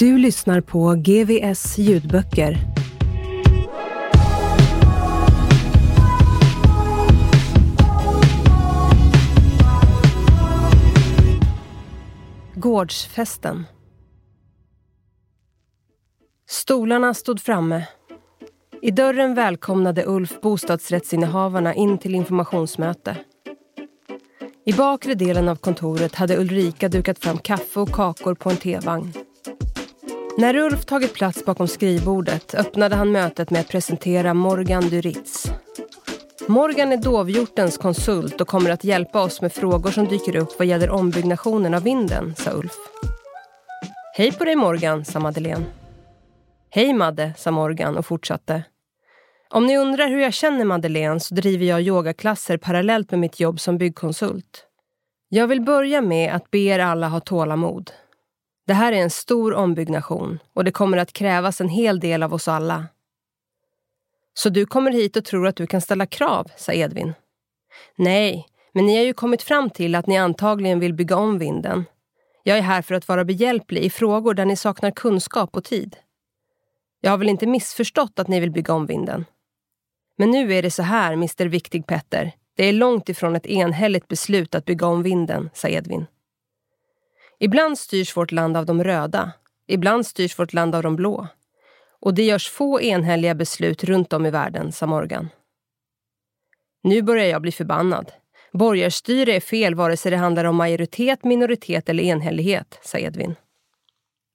Du lyssnar på GVS ljudböcker. Gårdsfesten. Stolarna stod framme. I dörren välkomnade Ulf bostadsrättsinnehavarna in till informationsmöte. I bakre delen av kontoret hade Ulrika dukat fram kaffe och kakor på en tevagn. När Ulf tagit plats bakom skrivbordet öppnade han mötet med att presentera Morgan Duritz. Morgan är dovhjortens konsult och kommer att hjälpa oss med frågor som dyker upp vad gäller ombyggnationen av vinden, sa Ulf. Hej på dig Morgan, sa Madeleine. Hej Madde, sa Morgan och fortsatte. Om ni undrar hur jag känner Madeleine så driver jag yogaklasser parallellt med mitt jobb som byggkonsult. Jag vill börja med att be er alla ha tålamod. Det här är en stor ombyggnation och det kommer att krävas en hel del av oss alla. Så du kommer hit och tror att du kan ställa krav, sa Edvin. Nej, men ni har ju kommit fram till att ni antagligen vill bygga om vinden. Jag är här för att vara behjälplig i frågor där ni saknar kunskap och tid. Jag har väl inte missförstått att ni vill bygga om vinden? Men nu är det så här, Mr Viktig Petter. Det är långt ifrån ett enhälligt beslut att bygga om vinden, sa Edvin. Ibland styrs vårt land av de röda. Ibland styrs vårt land av de blå. Och det görs få enhälliga beslut runt om i världen, sa Morgan. Nu börjar jag bli förbannad. Borgarstyre är fel vare sig det handlar om majoritet, minoritet eller enhällighet, sa Edvin.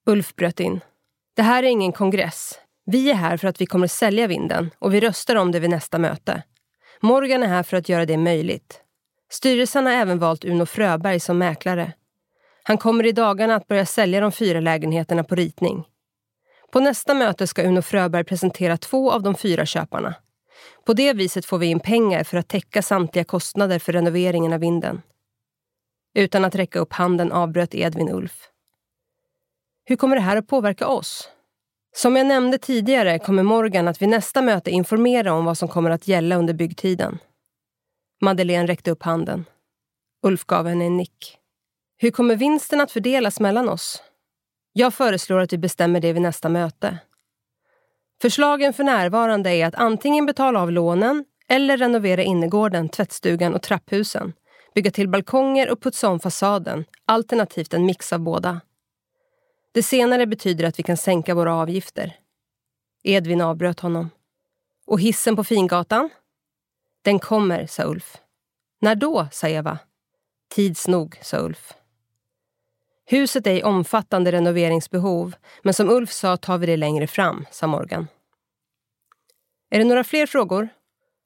Ulf bröt in. Det här är ingen kongress. Vi är här för att vi kommer sälja vinden och vi röstar om det vid nästa möte. Morgan är här för att göra det möjligt. Styrelsen har även valt Uno Fröberg som mäklare. Han kommer i dagarna att börja sälja de fyra lägenheterna på ritning. På nästa möte ska Uno Fröberg presentera två av de fyra köparna. På det viset får vi in pengar för att täcka samtliga kostnader för renoveringen av vinden. Utan att räcka upp handen avbröt Edvin Ulf. Hur kommer det här att påverka oss? Som jag nämnde tidigare kommer Morgan att vid nästa möte informera om vad som kommer att gälla under byggtiden. Madeleine räckte upp handen. Ulf gav henne en nick. Hur kommer vinsten att fördelas mellan oss? Jag föreslår att vi bestämmer det vid nästa möte. Förslagen för närvarande är att antingen betala av lånen eller renovera innergården, tvättstugan och trapphusen. Bygga till balkonger och putsa om fasaden, alternativt en mix av båda. Det senare betyder att vi kan sänka våra avgifter. Edvin avbröt honom. Och hissen på Fingatan? Den kommer, sa Ulf. När då, sa Eva. Tids nog, sa Ulf. Huset är i omfattande renoveringsbehov, men som Ulf sa tar vi det längre fram, sa Morgan. Är det några fler frågor?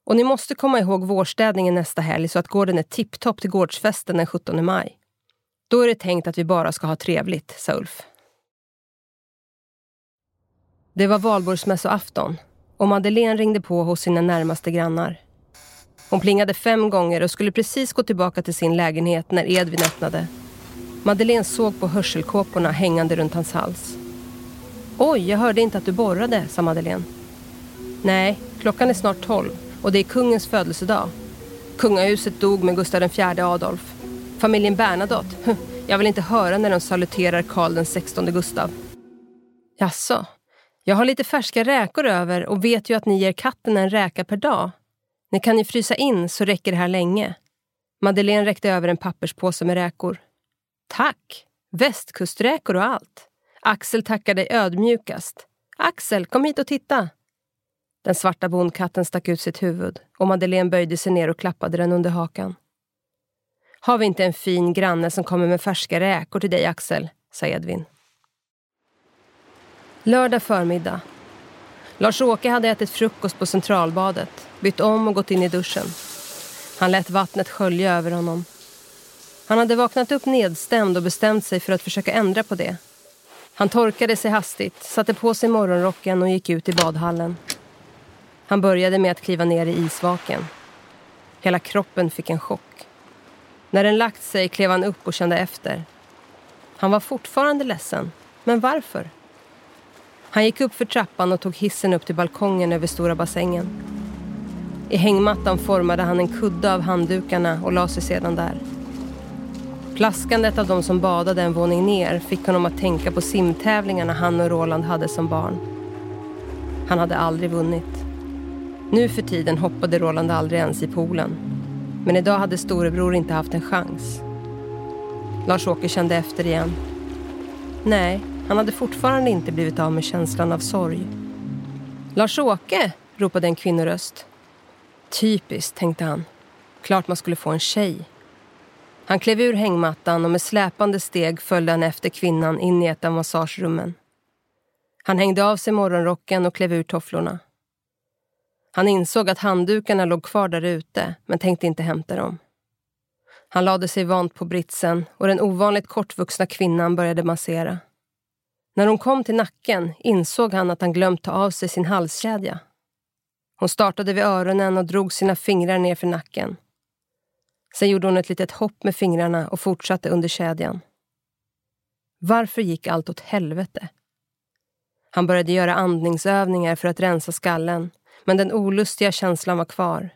Och ni måste komma ihåg vårstädningen nästa helg så att gården är tipptopp till gårdsfesten den 17 maj. Då är det tänkt att vi bara ska ha trevligt, sa Ulf. Det var valborgsmässoafton och Madeleine ringde på hos sina närmaste grannar. Hon plingade fem gånger och skulle precis gå tillbaka till sin lägenhet när Edvin öppnade. Madeleine såg på hörselkåporna hängande runt hans hals. Oj, jag hörde inte att du borrade, sa Madeleine. Nej, klockan är snart tolv och det är kungens födelsedag. Kungahuset dog med Gustav IV Adolf. Familjen Bernadotte, hm, jag vill inte höra när de saluterar Karl den XVI Gustav. Jaså, jag har lite färska räkor över och vet ju att ni ger katten en räka per dag. Ni kan ju frysa in så räcker det här länge. Madeleine räckte över en papperspåse med räkor. Tack! Västkusträkor och allt. Axel tackar dig ödmjukast. Axel, kom hit och titta. Den svarta bondkatten stack ut sitt huvud och Madeleine böjde sig ner och klappade den under hakan. Har vi inte en fin granne som kommer med färska räkor till dig, Axel? sa Edvin. Lördag förmiddag. Lars-Åke hade ätit frukost på Centralbadet, bytt om och gått in i duschen. Han lät vattnet skölja över honom. Han hade vaknat upp nedstämd och bestämt sig för att försöka ändra på det. Han torkade sig hastigt, satte på sig morgonrocken och gick ut i badhallen. Han började med att kliva ner i isvaken. Hela kroppen fick en chock. När den lagt sig klev han upp och kände efter. Han var fortfarande ledsen. Men varför? Han gick upp för trappan och tog hissen upp till balkongen över stora bassängen. I hängmattan formade han en kudde av handdukarna och la sig sedan där. Plaskandet av de som badade en våning ner fick honom att tänka på simtävlingarna han och Roland hade som barn. Han hade aldrig vunnit. Nu för tiden hoppade Roland aldrig ens i poolen. Men idag hade storebror inte haft en chans. Lars-Åke kände efter igen. Nej, han hade fortfarande inte blivit av med känslan av sorg. Lars-Åke! ropade en kvinnoröst. Typiskt, tänkte han. Klart man skulle få en tjej. Han klev ur hängmattan och med släpande steg följde han efter kvinnan in i ett av massagerummen. Han hängde av sig morgonrocken och klev ur tofflorna. Han insåg att handdukarna låg kvar där ute, men tänkte inte hämta dem. Han lade sig vant på britsen och den ovanligt kortvuxna kvinnan började massera. När hon kom till nacken insåg han att han glömt ta av sig sin halskedja. Hon startade vid öronen och drog sina fingrar ner för nacken. Sen gjorde hon ett litet hopp med fingrarna och fortsatte under kedjan. Varför gick allt åt helvete? Han började göra andningsövningar för att rensa skallen men den olustiga känslan var kvar.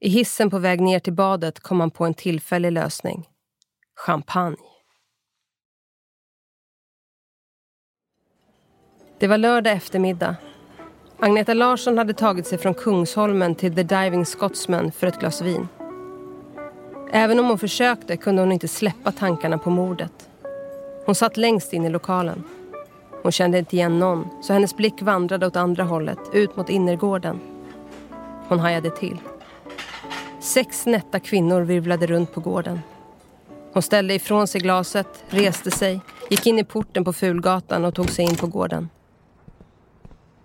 I hissen på väg ner till badet kom han på en tillfällig lösning. Champagne. Det var lördag eftermiddag. Agneta Larsson hade tagit sig från Kungsholmen till The Diving Scotsman för ett glas vin. Även om hon försökte kunde hon inte släppa tankarna på mordet. Hon satt längst in i lokalen. Hon kände inte igen någon, så hennes blick vandrade åt andra hållet, ut mot innergården. Hon hajade till. Sex nätta kvinnor virvlade runt på gården. Hon ställde ifrån sig glaset, reste sig, gick in i porten på Fulgatan och tog sig in på gården.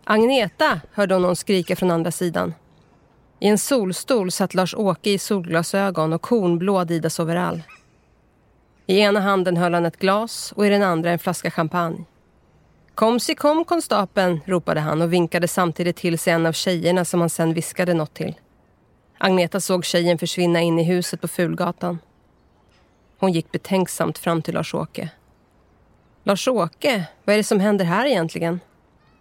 Agneta, hörde hon någon skrika från andra sidan. I en solstol satt Lars-Åke i solglasögon och kornblå Adidas-overall. I ena handen höll han ett glas och i den andra en flaska champagne. Kom si kom konstapeln, ropade han och vinkade samtidigt till sig en av tjejerna som han sen viskade något till. Agneta såg tjejen försvinna in i huset på Fulgatan. Hon gick betänksamt fram till Lars-Åke. Lars-Åke, vad är det som händer här egentligen?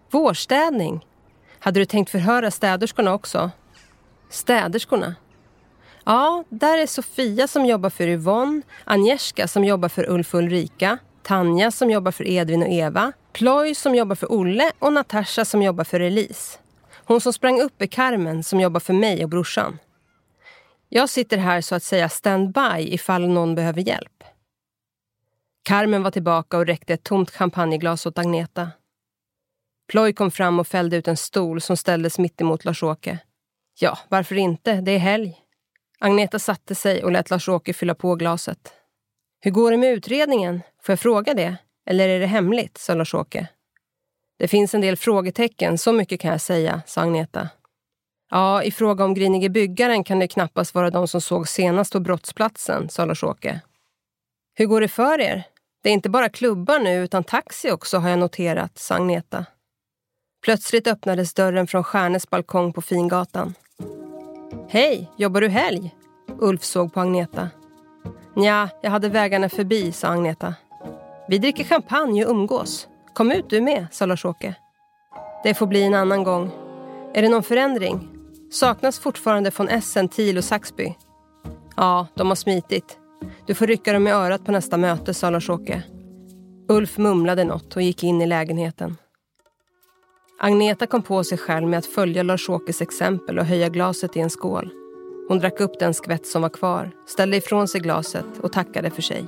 Vårstädning. Hade du tänkt förhöra städerskorna också? Städerskorna? Ja, där är Sofia som jobbar för Yvonne, Agnieszka som jobbar för Ulf och Ulrika, Tanja som jobbar för Edvin och Eva, Ploy som jobbar för Olle och Natasha som jobbar för Elise. Hon som sprang upp är Carmen som jobbar för mig och brorsan. Jag sitter här så att säga standby ifall någon behöver hjälp. Carmen var tillbaka och räckte ett tomt champagneglas åt Agneta. Ploy kom fram och fällde ut en stol som ställdes mitt emot Lars-Åke. Ja, varför inte? Det är helg. Agneta satte sig och lät Lars-Åke fylla på glaset. Hur går det med utredningen? Får jag fråga det? Eller är det hemligt? sa Lars-Åke. Det finns en del frågetecken, så mycket kan jag säga, sa Agneta. Ja, i fråga om Grinige byggaren kan det knappast vara de som såg senast på brottsplatsen, sa Lars-Åke. Hur går det för er? Det är inte bara klubbar nu, utan taxi också, har jag noterat, sa Agneta. Plötsligt öppnades dörren från Stjärnes balkong på Fingatan. Hej, jobbar du helg? Ulf såg på Agneta. Ja, jag hade vägarna förbi, sa Agneta. Vi dricker champagne och umgås. Kom ut du med, sa Lars-Åke. Det får bli en annan gång. Är det någon förändring? Saknas fortfarande från Essen, Thiel och Saxby? Ja, de har smitit. Du får rycka dem i örat på nästa möte, sa Lars-Åke. Ulf mumlade något och gick in i lägenheten. Agneta kom på sig själv med att följa Lars-Åkes exempel och höja glaset i en skål. Hon drack upp den skvätt som var kvar, ställde ifrån sig glaset och tackade för sig.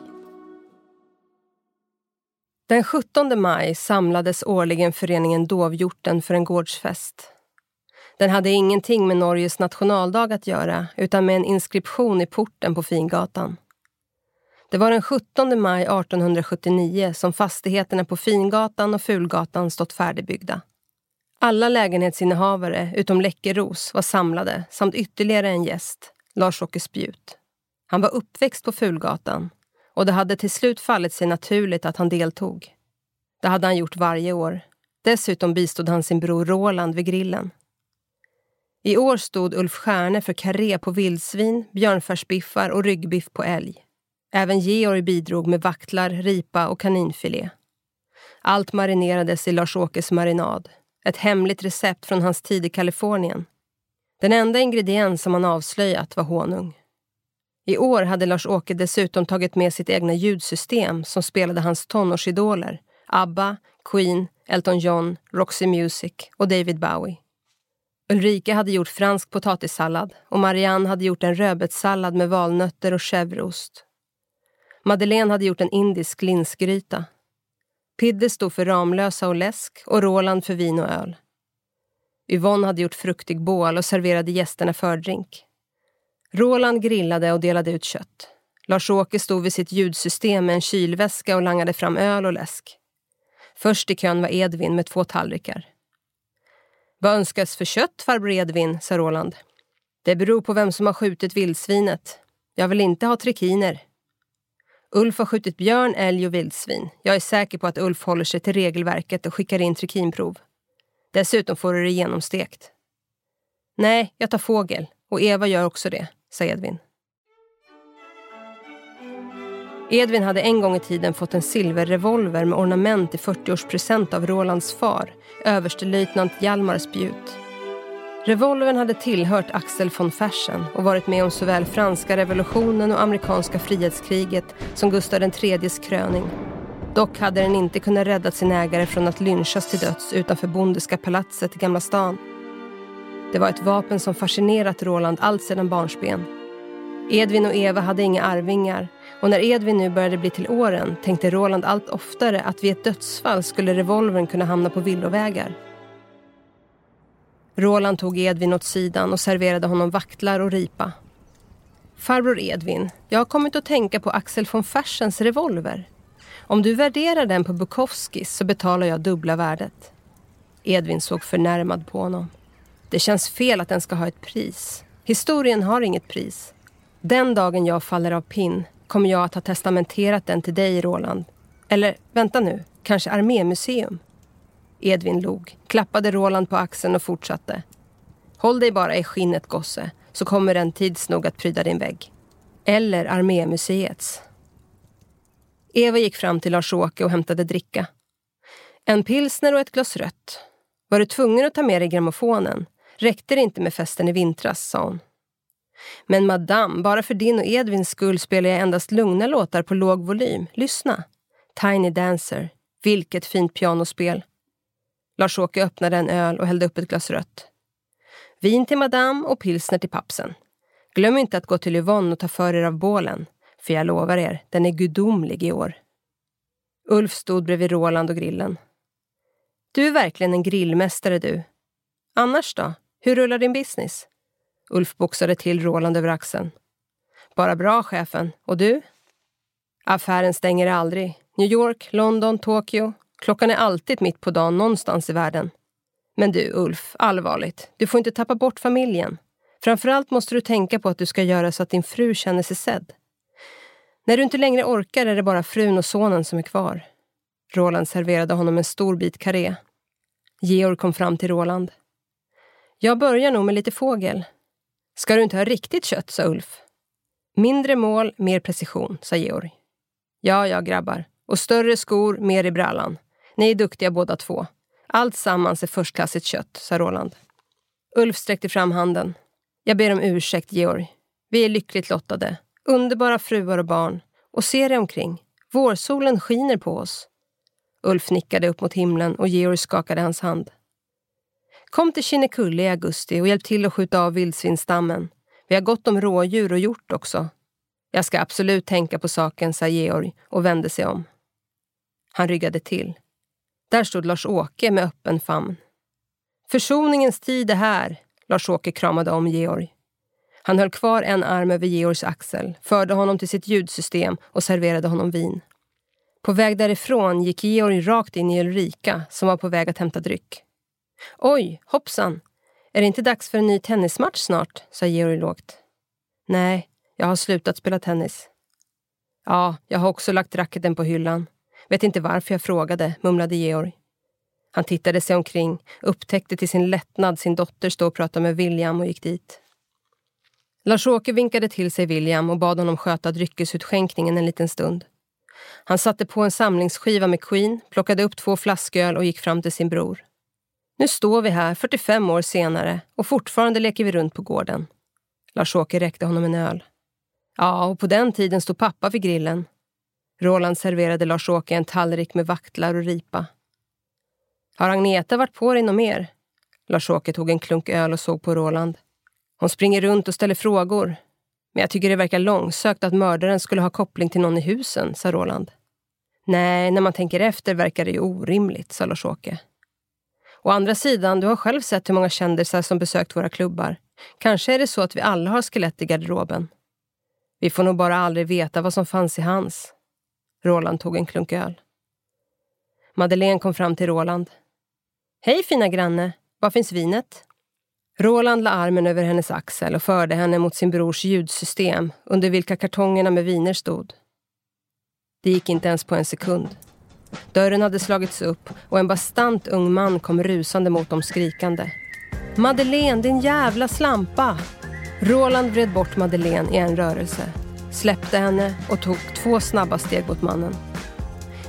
Den 17 maj samlades årligen föreningen Dovhjorten för en gårdsfest. Den hade ingenting med Norges nationaldag att göra utan med en inskription i porten på Fingatan. Det var den 17 maj 1879 som fastigheterna på Fingatan och Fulgatan stått färdigbyggda. Alla lägenhetsinnehavare utom Läckeros var samlade samt ytterligare en gäst, Lars-Åke Spjut. Han var uppväxt på Fulgatan och det hade till slut fallit sig naturligt att han deltog. Det hade han gjort varje år. Dessutom bistod han sin bror Roland vid grillen. I år stod Ulf Stjärne för karré på vildsvin, björnfärsbiffar och ryggbiff på älg. Även Georg bidrog med vaktlar, ripa och kaninfilé. Allt marinerades i Lars-Åkes marinad. Ett hemligt recept från hans tid i Kalifornien. Den enda ingrediens som han avslöjat var honung. I år hade Lars-Åke dessutom tagit med sitt egna ljudsystem som spelade hans tonårsidoler. ABBA, Queen, Elton John, Roxy Music och David Bowie. Ulrika hade gjort fransk potatissallad och Marianne hade gjort en rödbetssallad med valnötter och chèvreost. Madeleine hade gjort en indisk linsgryta. Pidde stod för Ramlösa och läsk och Roland för vin och öl. Yvonne hade gjort fruktig bål och serverade gästerna fördrink. Roland grillade och delade ut kött. Lars-Åke stod vid sitt ljudsystem med en kylväska och langade fram öl och läsk. Först i kön var Edvin med två tallrikar. Vad önskas för kött, farbror Edvin, sa Roland. Det beror på vem som har skjutit vildsvinet. Jag vill inte ha trikiner. Ulf har skjutit björn, älg och vildsvin. Jag är säker på att Ulf håller sig till regelverket och skickar in trikinprov. Dessutom får du det genomstekt. Nej, jag tar fågel. Och Eva gör också det, sa Edvin. Edvin hade en gång i tiden fått en silverrevolver med ornament i 40-årspresent av Rolands far, överstelöjtnant Hjalmar Spjut. Revolvern hade tillhört Axel von Fersen och varit med om såväl franska revolutionen och amerikanska frihetskriget som Gustav IIIs kröning. Dock hade den inte kunnat rädda sin ägare från att lynchas till döds utanför Bondeska palatset i Gamla stan. Det var ett vapen som fascinerat Roland allt sedan barnsben. Edvin och Eva hade inga arvingar och när Edvin nu började bli till åren tänkte Roland allt oftare att vid ett dödsfall skulle revolvern kunna hamna på villovägar. Roland tog Edvin åt sidan och serverade honom vaktlar och ripa. Farbror Edvin, jag har kommit att tänka på Axel von Fersens revolver. Om du värderar den på Bukowskis så betalar jag dubbla värdet. Edvin såg förnärmad på honom. Det känns fel att den ska ha ett pris. Historien har inget pris. Den dagen jag faller av pinn kommer jag att ha testamenterat den till dig, Roland. Eller vänta nu, kanske Armémuseum? Edvin log, klappade Roland på axeln och fortsatte. Håll dig bara i skinnet, gosse, så kommer den tids nog att pryda din vägg. Eller Armémuseets. Eva gick fram till Lars-Åke och hämtade dricka. En pilsner och ett glas rött. Var du tvungen att ta med dig grammofonen? Räckte det inte med festen i vintras, sa hon. Men madame, bara för din och Edvins skull spelar jag endast lugna låtar på låg volym. Lyssna. Tiny Dancer. Vilket fint pianospel. Lars-Åke öppnade en öl och hällde upp ett glas rött. Vin till madame och pilsner till pappsen. Glöm inte att gå till Yvonne och ta för er av bålen. För jag lovar er, den är gudomlig i år. Ulf stod bredvid Roland och grillen. Du är verkligen en grillmästare du. Annars då? Hur rullar din business? Ulf boxade till Roland över axeln. Bara bra, chefen. Och du? Affären stänger aldrig. New York, London, Tokyo. Klockan är alltid mitt på dagen någonstans i världen. Men du, Ulf, allvarligt. Du får inte tappa bort familjen. Framförallt måste du tänka på att du ska göra så att din fru känner sig sedd. När du inte längre orkar är det bara frun och sonen som är kvar. Roland serverade honom en stor bit karré. Georg kom fram till Roland. Jag börjar nog med lite fågel. Ska du inte ha riktigt kött, sa Ulf. Mindre mål, mer precision, sa Georg. Ja, ja, grabbar. Och större skor, mer i brallan. Ni är duktiga båda två. Allt sammans är förstklassigt kött, sa Roland. Ulf sträckte fram handen. Jag ber om ursäkt, Georg. Vi är lyckligt lottade. Underbara fruar och barn. Och se dig omkring. Vårsolen skiner på oss. Ulf nickade upp mot himlen och Georg skakade hans hand. Kom till Kinnekulle i augusti och hjälp till att skjuta av vildsvinsstammen. Vi har gott om rådjur och hjort också. Jag ska absolut tänka på saken, sa Georg och vände sig om. Han ryggade till. Där stod Lars-Åke med öppen famn. Försoningens tid är här, Lars-Åke kramade om Georg. Han höll kvar en arm över Georgs axel, förde honom till sitt ljudsystem och serverade honom vin. På väg därifrån gick Georg rakt in i Ulrika som var på väg att hämta dryck. Oj, hoppsan! Är det inte dags för en ny tennismatch snart? sa Georg lågt. Nej, jag har slutat spela tennis. Ja, jag har också lagt racketen på hyllan. Vet inte varför jag frågade, mumlade Georg. Han tittade sig omkring, upptäckte till sin lättnad sin dotter stå och prata med William och gick dit. Lars-Åke vinkade till sig William och bad honom sköta dryckesutskänkningen en liten stund. Han satte på en samlingsskiva med Queen, plockade upp två flasköl och gick fram till sin bror. Nu står vi här, 45 år senare, och fortfarande leker vi runt på gården. Lars-Åke räckte honom en öl. Ja, och på den tiden stod pappa vid grillen. Roland serverade Lars-Åke en tallrik med vaktlar och ripa. Har Agneta varit på dig något mer? Lars-Åke tog en klunk öl och såg på Roland. Hon springer runt och ställer frågor. Men jag tycker det verkar långsökt att mördaren skulle ha koppling till någon i husen, sa Roland. Nej, när man tänker efter verkar det ju orimligt, sa Lars-Åke. Å andra sidan, du har själv sett hur många kändisar som besökt våra klubbar. Kanske är det så att vi alla har skelett i garderoben. Vi får nog bara aldrig veta vad som fanns i hans. Roland tog en klunk öl. Madeleine kom fram till Roland. Hej fina granne, var finns vinet? Roland la armen över hennes axel och förde henne mot sin brors ljudsystem under vilka kartongerna med viner stod. Det gick inte ens på en sekund. Dörren hade slagits upp och en bastant ung man kom rusande mot dem skrikande. Madeleine, din jävla slampa! Roland vred bort Madeleine i en rörelse, släppte henne och tog två snabba steg mot mannen.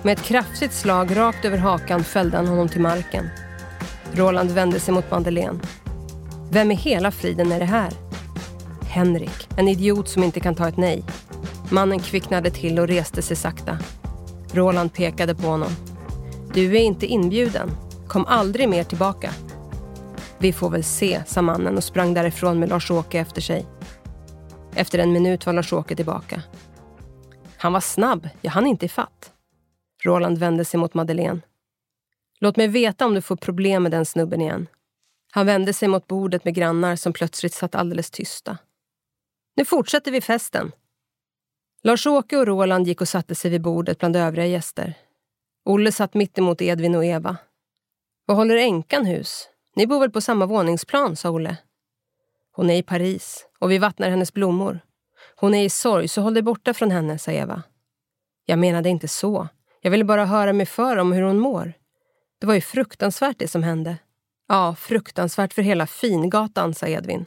Med ett kraftigt slag rakt över hakan fällde han honom till marken. Roland vände sig mot Madeleine. Vem i hela friden är det här? Henrik, en idiot som inte kan ta ett nej. Mannen kvicknade till och reste sig sakta. Roland pekade på honom. Du är inte inbjuden. Kom aldrig mer tillbaka. Vi får väl se, sa mannen och sprang därifrån med Lars-Åke efter sig. Efter en minut var Lars-Åke tillbaka. Han var snabb, jag hann inte ifatt. Roland vände sig mot Madeleine. Låt mig veta om du får problem med den snubben igen. Han vände sig mot bordet med grannar som plötsligt satt alldeles tysta. Nu fortsätter vi festen. Lars-Åke och Roland gick och satte sig vid bordet bland övriga gäster. Olle satt mittemot Edvin och Eva. Vad håller änkan hus? Ni bor väl på samma våningsplan, sa Olle. Hon är i Paris och vi vattnar hennes blommor. Hon är i sorg, så håll dig borta från henne, sa Eva. Jag menade inte så. Jag ville bara höra mig för om hur hon mår. Det var ju fruktansvärt det som hände. Ja, fruktansvärt för hela Fingatan, sa Edvin.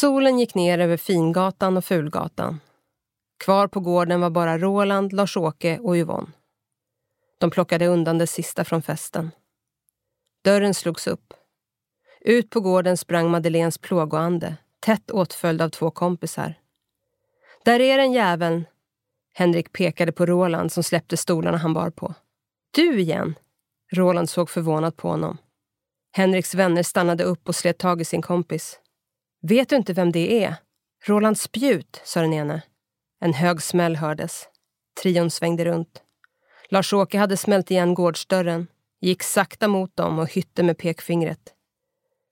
Solen gick ner över Fingatan och Fulgatan. Kvar på gården var bara Roland, Lars-Åke och Yvonne. De plockade undan det sista från festen. Dörren slogs upp. Ut på gården sprang Madeleines plågoande, tätt åtföljd av två kompisar. Där är den jäveln! Henrik pekade på Roland som släppte stolarna han bar på. Du igen! Roland såg förvånat på honom. Henriks vänner stannade upp och slet tag i sin kompis. Vet du inte vem det är? Roland Spjut, sa den ene. En hög smäll hördes. Trion svängde runt. Lars-Åke hade smält igen gårdsdörren, gick sakta mot dem och hytte med pekfingret.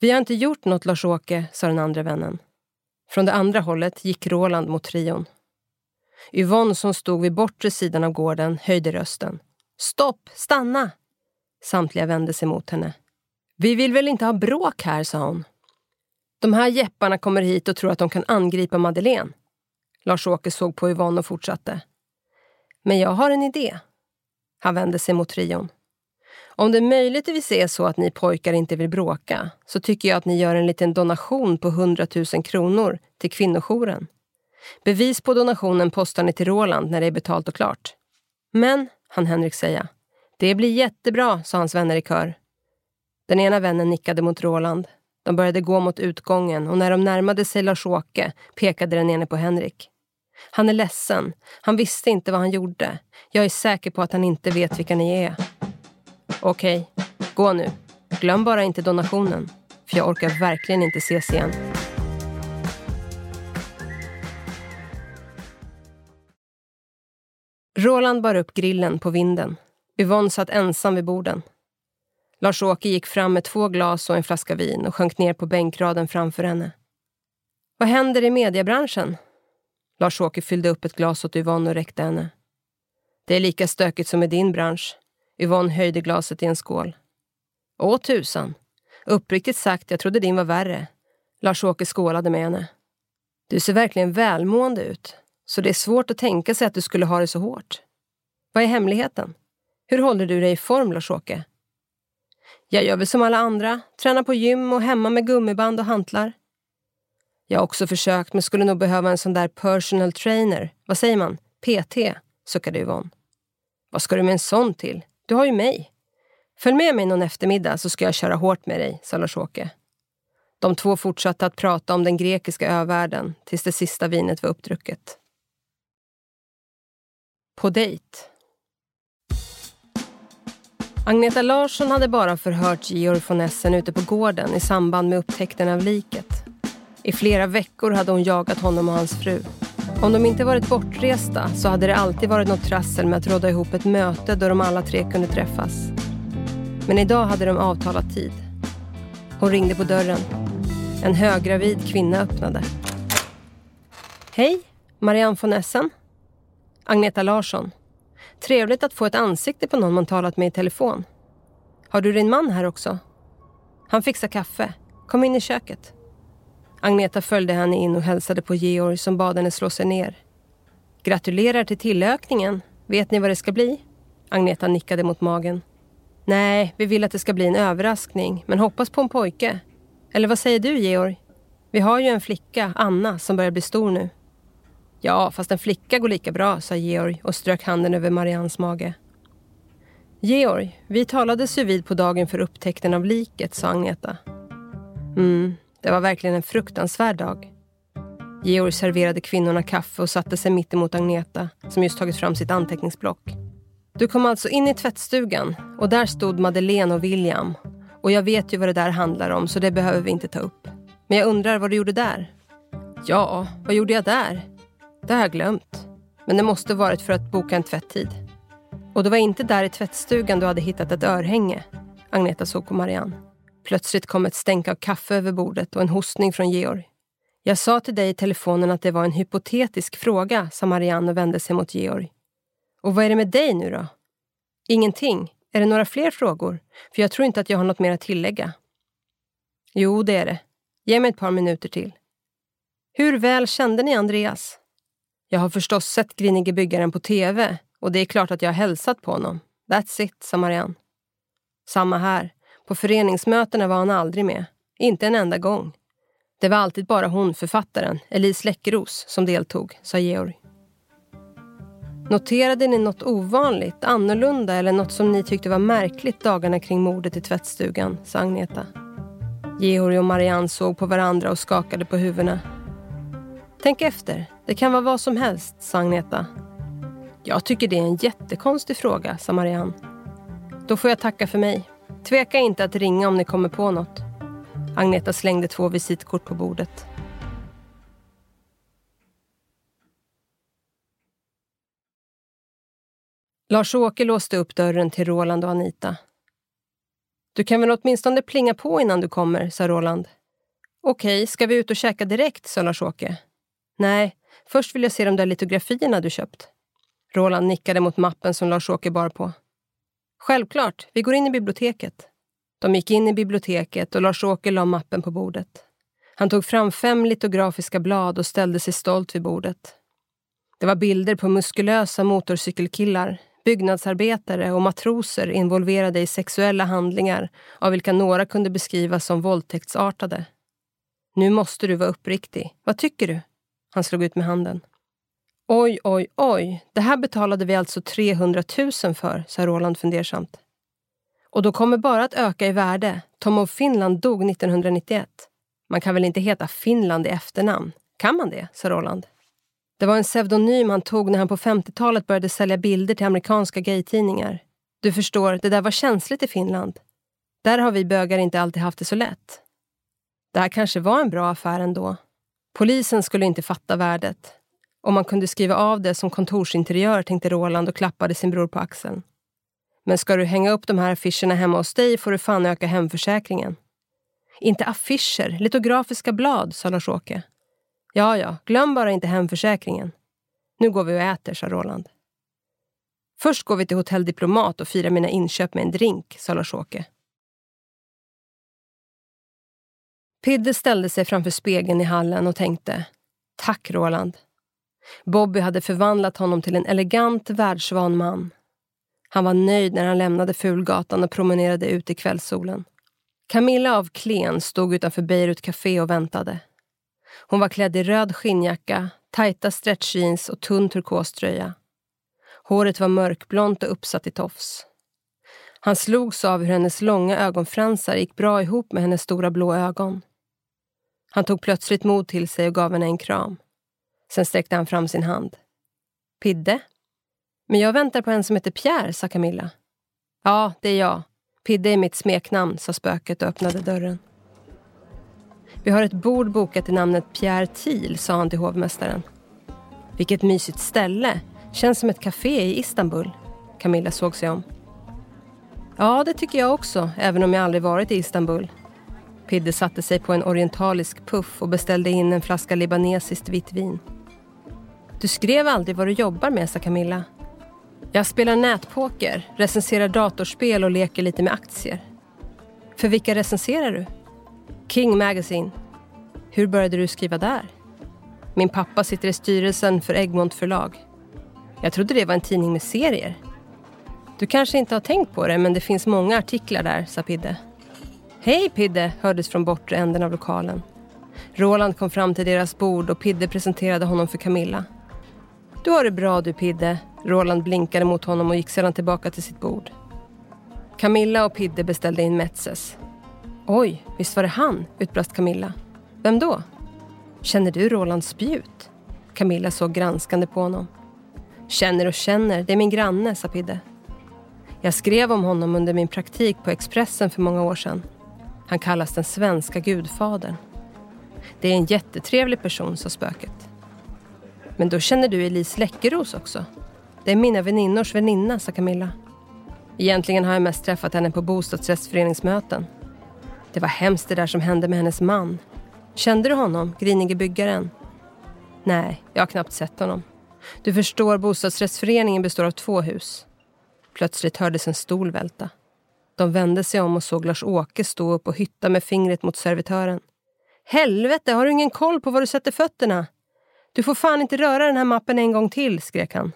Vi har inte gjort något, Lars-Åke, sa den andra vännen. Från det andra hållet gick Roland mot trion. Yvonne som stod vid bortre sidan av gården höjde rösten. Stopp! Stanna! Samtliga vände sig mot henne. Vi vill väl inte ha bråk här, sa hon. De här jepparna kommer hit och tror att de kan angripa Madeleine. Lars-Åke såg på Yvonne och fortsatte. Men jag har en idé. Han vände sig mot trion. Om det möjligtvis är så att ni pojkar inte vill bråka så tycker jag att ni gör en liten donation på 100 000 kronor till kvinnojouren. Bevis på donationen postar ni till Roland när det är betalt och klart. Men, han Henrik säga, det blir jättebra, sa hans vänner i kör. Den ena vännen nickade mot Roland. De började gå mot utgången och när de närmade sig Lars-Åke pekade den ene på Henrik. Han är ledsen. Han visste inte vad han gjorde. Jag är säker på att han inte vet vilka ni är. Okej, gå nu. Glöm bara inte donationen. För jag orkar verkligen inte ses igen. Roland bar upp grillen på vinden. Yvonne satt ensam vid borden. Lars-Åke gick fram med två glas och en flaska vin och sjönk ner på bänkraden framför henne. Vad händer i mediebranschen? Lars-Åke fyllde upp ett glas åt Yvonne och räckte henne. Det är lika stökigt som i din bransch. Yvonne höjde glaset i en skål. Åh tusan! Uppriktigt sagt, jag trodde din var värre. Lars-Åke skålade med henne. Du ser verkligen välmående ut, så det är svårt att tänka sig att du skulle ha det så hårt. Vad är hemligheten? Hur håller du dig i form, Lars-Åke? Jag gör väl som alla andra, tränar på gym och hemma med gummiband och hantlar. Jag har också försökt men skulle nog behöva en sån där personal trainer. Vad säger man? PT, suckade Yvonne. Vad ska du med en sån till? Du har ju mig. Följ med mig någon eftermiddag så ska jag köra hårt med dig, sa Lars-Åke. De två fortsatte att prata om den grekiska övärlden tills det sista vinet var uppdrucket. På dejt. Agneta Larsson hade bara förhört Georg von Essen ute på gården i samband med upptäckten av liket. I flera veckor hade hon jagat honom och hans fru. Om de inte varit bortresta så hade det alltid varit något trassel med att råda ihop ett möte då de alla tre kunde träffas. Men idag hade de avtalat tid. Hon ringde på dörren. En höggravid kvinna öppnade. Hej, Marianne von Essen. Agneta Larsson. Trevligt att få ett ansikte på någon man talat med i telefon. Har du din man här också? Han fixar kaffe. Kom in i köket. Agneta följde henne in och hälsade på Georg som bad henne slå sig ner. Gratulerar till tillökningen. Vet ni vad det ska bli? Agneta nickade mot magen. Nej, vi vill att det ska bli en överraskning, men hoppas på en pojke. Eller vad säger du, Georg? Vi har ju en flicka, Anna, som börjar bli stor nu. Ja, fast en flicka går lika bra, sa Georg och strök handen över Marians mage. Georg, vi talades ju vid på dagen för upptäckten av liket, sa Agneta. Mm, det var verkligen en fruktansvärd dag. Georg serverade kvinnorna kaffe och satte sig mitt emot Agneta som just tagit fram sitt anteckningsblock. Du kom alltså in i tvättstugan och där stod Madeleine och William. Och jag vet ju vad det där handlar om så det behöver vi inte ta upp. Men jag undrar vad du gjorde där? Ja, vad gjorde jag där? Det har jag glömt. Men det måste varit för att boka en tvätttid. Och det var inte där i tvättstugan du hade hittat ett örhänge. Agneta såg på Marianne. Plötsligt kom ett stänk av kaffe över bordet och en hostning från Georg. Jag sa till dig i telefonen att det var en hypotetisk fråga, sa Marianne och vände sig mot Georg. Och vad är det med dig nu då? Ingenting. Är det några fler frågor? För jag tror inte att jag har något mer att tillägga. Jo, det är det. Ge mig ett par minuter till. Hur väl kände ni Andreas? Jag har förstås sett Grinige byggaren på tv och det är klart att jag har hälsat på honom. That's it, sa Marianne. Samma här. På föreningsmötena var han aldrig med. Inte en enda gång. Det var alltid bara hon, författaren, Elise Läckeros, som deltog, sa Georg. Noterade ni något ovanligt, annorlunda eller något som ni tyckte var märkligt dagarna kring mordet i tvättstugan, sa Agneta. Georg och Marianne såg på varandra och skakade på huvudena. Tänk efter, det kan vara vad som helst, sa Agneta. Jag tycker det är en jättekonstig fråga, sa Marianne. Då får jag tacka för mig. Tveka inte att ringa om ni kommer på något. Agneta slängde två visitkort på bordet. Lars-Åke låste upp dörren till Roland och Anita. Du kan väl åtminstone plinga på innan du kommer, sa Roland. Okej, ska vi ut och käka direkt, sa Lars-Åke. Nej, först vill jag se de där litografierna du köpt. Roland nickade mot mappen som Lars-Åke bar på. Självklart, vi går in i biblioteket. De gick in i biblioteket och Lars-Åke la mappen på bordet. Han tog fram fem litografiska blad och ställde sig stolt vid bordet. Det var bilder på muskulösa motorcykelkillar, byggnadsarbetare och matroser involverade i sexuella handlingar av vilka några kunde beskrivas som våldtäktsartade. Nu måste du vara uppriktig. Vad tycker du? Han slog ut med handen. Oj, oj, oj. Det här betalade vi alltså 300 000 för, sa Roland fundersamt. Och då kommer bara att öka i värde. Tom of Finland dog 1991. Man kan väl inte heta Finland i efternamn? Kan man det? sa Roland. Det var en pseudonym han tog när han på 50-talet började sälja bilder till amerikanska gaytidningar. Du förstår, det där var känsligt i Finland. Där har vi bögar inte alltid haft det så lätt. Det här kanske var en bra affär ändå. Polisen skulle inte fatta värdet. Om man kunde skriva av det som kontorsinteriör, tänkte Roland och klappade sin bror på axeln. Men ska du hänga upp de här affischerna hemma hos dig får du fan öka hemförsäkringen. Inte affischer, litografiska blad, sa Lars-Åke. Ja, ja, glöm bara inte hemförsäkringen. Nu går vi och äter, sa Roland. Först går vi till Hotell Diplomat och firar mina inköp med en drink, sa Lars-Åke. Pidde ställde sig framför spegeln i hallen och tänkte Tack, Roland. Bobby hade förvandlat honom till en elegant, världsvan man. Han var nöjd när han lämnade Fulgatan och promenerade ut i kvällssolen. Camilla av Klen stod utanför Beirut Café och väntade. Hon var klädd i röd skinnjacka, tajta stretchjeans och tunn turkoströja. Håret var mörkblont och uppsatt i tofs. Han slogs av hur hennes långa ögonfransar gick bra ihop med hennes stora blå ögon. Han tog plötsligt mod till sig och gav henne en kram. Sen sträckte han fram sin hand. Pidde? Men jag väntar på en som heter Pierre, sa Camilla. Ja, det är jag. Pidde är mitt smeknamn, sa spöket och öppnade dörren. Vi har ett bord bokat i namnet Pierre Thiel, sa han till hovmästaren. Vilket mysigt ställe. Känns som ett café i Istanbul. Camilla såg sig om. Ja, det tycker jag också, även om jag aldrig varit i Istanbul. Pidde satte sig på en orientalisk puff och beställde in en flaska libanesiskt vitt vin. Du skrev aldrig vad du jobbar med, sa Camilla. Jag spelar nätpoker, recenserar datorspel och leker lite med aktier. För vilka recenserar du? King Magazine. Hur började du skriva där? Min pappa sitter i styrelsen för Egmont förlag. Jag trodde det var en tidning med serier. Du kanske inte har tänkt på det, men det finns många artiklar där, sa Pidde. Hej Pidde, hördes från bortre änden av lokalen. Roland kom fram till deras bord och Pidde presenterade honom för Camilla. Du har det bra du Pidde. Roland blinkade mot honom och gick sedan tillbaka till sitt bord. Camilla och Pidde beställde in Metzes. Oj, visst var det han? utbrast Camilla. Vem då? Känner du Roland Spjut? Camilla såg granskande på honom. Känner och känner, det är min granne, sa Pidde. Jag skrev om honom under min praktik på Expressen för många år sedan. Han kallas den svenska gudfadern. Det är en jättetrevlig person, sa spöket. Men då känner du Elise Läckeros också? Det är mina väninnors väninna, sa Camilla. Egentligen har jag mest träffat henne på bostadsrättsföreningsmöten. Det var hemskt det där som hände med hennes man. Kände du honom, grinige byggaren? Nej, jag har knappt sett honom. Du förstår, bostadsrättsföreningen består av två hus. Plötsligt hördes en stol välta. De vände sig om och såg Lars-Åke stå upp och hytta med fingret mot servitören. Helvete, har du ingen koll på var du sätter fötterna? Du får fan inte röra den här mappen en gång till, skrek han.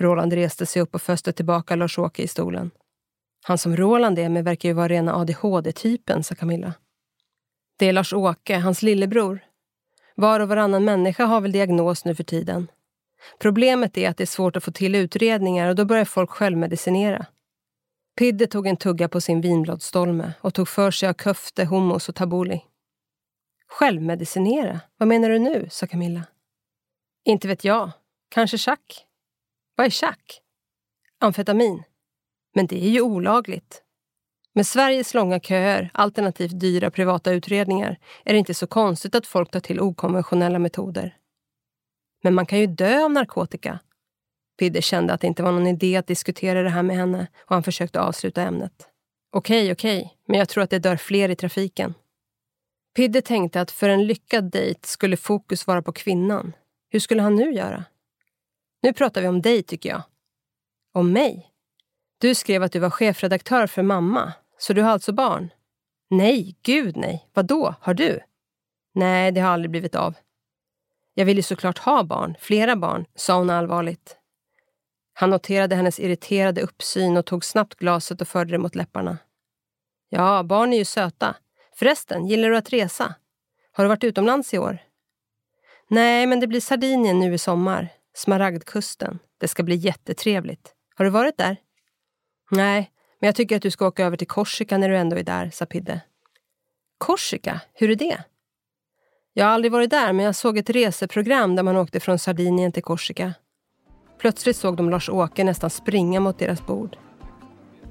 Roland reste sig upp och föste tillbaka Lars-Åke i stolen. Han som Roland är med verkar ju vara rena ADHD-typen, sa Camilla. Det är Lars-Åke, hans lillebror. Var och varannan människa har väl diagnos nu för tiden. Problemet är att det är svårt att få till utredningar och då börjar folk självmedicinera. Pidde tog en tugga på sin vinbladsstolme och tog för sig av köfte, hummus och tabbouleh. Självmedicinera? Vad menar du nu? sa Camilla. Inte vet jag. Kanske schack? Vad är schack? Amfetamin. Men det är ju olagligt. Med Sveriges långa köer, alternativt dyra privata utredningar, är det inte så konstigt att folk tar till okonventionella metoder. Men man kan ju dö av narkotika. Pidde kände att det inte var någon idé att diskutera det här med henne och han försökte avsluta ämnet. Okej, okej, men jag tror att det dör fler i trafiken. Pidde tänkte att för en lyckad dejt skulle fokus vara på kvinnan. Hur skulle han nu göra? Nu pratar vi om dig, tycker jag. Om mig? Du skrev att du var chefredaktör för mamma, så du har alltså barn? Nej, gud nej. Vad då? Har du? Nej, det har aldrig blivit av. Jag vill ju såklart ha barn, flera barn, sa hon allvarligt. Han noterade hennes irriterade uppsyn och tog snabbt glaset och förde det mot läpparna. Ja, barn är ju söta. Förresten, gillar du att resa? Har du varit utomlands i år? Nej, men det blir Sardinien nu i sommar. Smaragdkusten. Det ska bli jättetrevligt. Har du varit där? Nej, men jag tycker att du ska åka över till Korsika när du ändå är där, sa Pidde. Korsika? Hur är det? Jag har aldrig varit där, men jag såg ett reseprogram där man åkte från Sardinien till Korsika. Plötsligt såg de Lars-Åke nästan springa mot deras bord.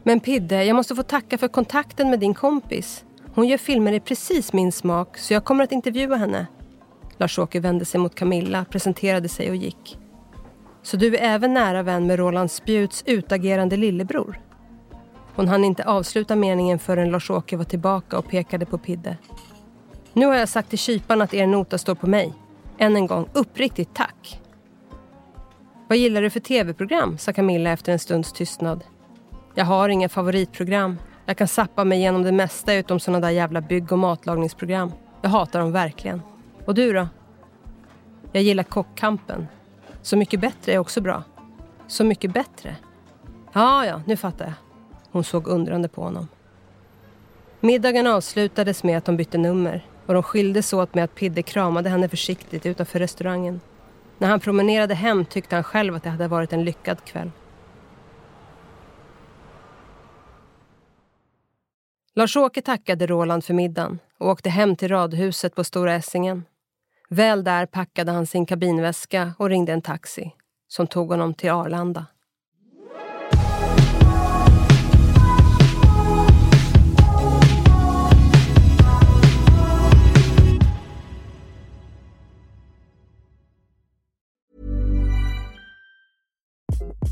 Men Pidde, jag måste få tacka för kontakten med din kompis. Hon gör filmer i precis min smak, så jag kommer att intervjua henne. Lars-Åke vände sig mot Camilla, presenterade sig och gick. Så du är även nära vän med Roland Spjuts utagerande lillebror? Hon hann inte avsluta meningen förrän Lars-Åke var tillbaka och pekade på Pidde. Nu har jag sagt till kyparna att er nota står på mig. Än en gång, uppriktigt tack. Vad gillar du för tv-program? sa Camilla efter en stunds tystnad. Jag har inga favoritprogram. Jag kan sappa mig genom det mesta utom såna där jävla bygg och matlagningsprogram. Jag hatar dem verkligen. Och du då? Jag gillar Kockkampen. Så mycket bättre är också bra. Så mycket bättre? Ja, ja, nu fattar jag. Hon såg undrande på honom. Middagen avslutades med att de bytte nummer och de skildes åt med att Pidde kramade henne försiktigt utanför restaurangen. När han promenerade hem tyckte han själv att det hade varit en lyckad kväll. Lars-Åke tackade Roland för middagen och åkte hem till radhuset på Stora Essingen. Väl där packade han sin kabinväska och ringde en taxi som tog honom till Arlanda.